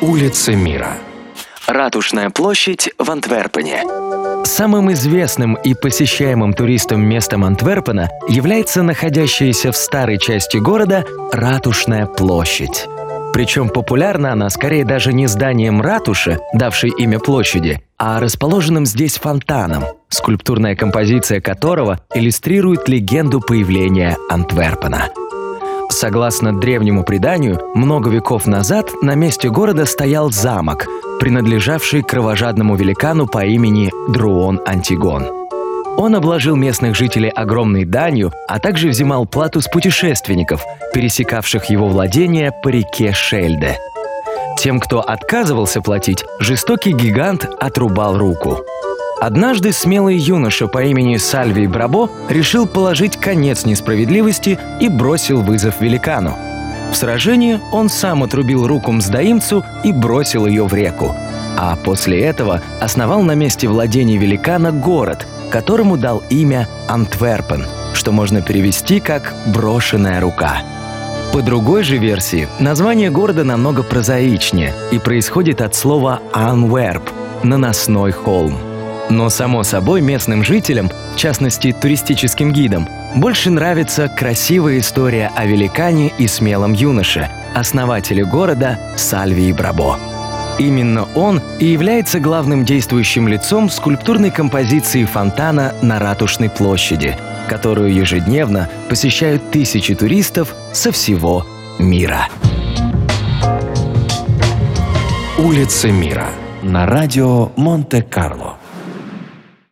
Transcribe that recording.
Улица мира. Ратушная площадь в Антверпене. Самым известным и посещаемым туристам местом Антверпена является находящаяся в старой части города Ратушная площадь. Причем популярна она скорее даже не зданием ратуши, давшей имя площади, а расположенным здесь фонтаном, скульптурная композиция которого иллюстрирует легенду появления Антверпена. Согласно древнему преданию, много веков назад на месте города стоял замок, принадлежавший кровожадному великану по имени Друон Антигон. Он обложил местных жителей огромной данью, а также взимал плату с путешественников, пересекавших его владения по реке Шельде. Тем, кто отказывался платить, жестокий гигант отрубал руку. Однажды смелый юноша по имени Сальвий Брабо решил положить конец несправедливости и бросил вызов великану. В сражении он сам отрубил руку мздоимцу и бросил ее в реку. А после этого основал на месте владения великана город, которому дал имя Антверпен, что можно перевести как «брошенная рука». По другой же версии, название города намного прозаичнее и происходит от слова «анверп» – «наносной холм». Но, само собой, местным жителям, в частности туристическим гидам, больше нравится красивая история о великане и смелом юноше, основателе города Сальвии Брабо. Именно он и является главным действующим лицом скульптурной композиции фонтана на Ратушной площади, которую ежедневно посещают тысячи туристов со всего мира. Улица мира. На радио Монте-Карло.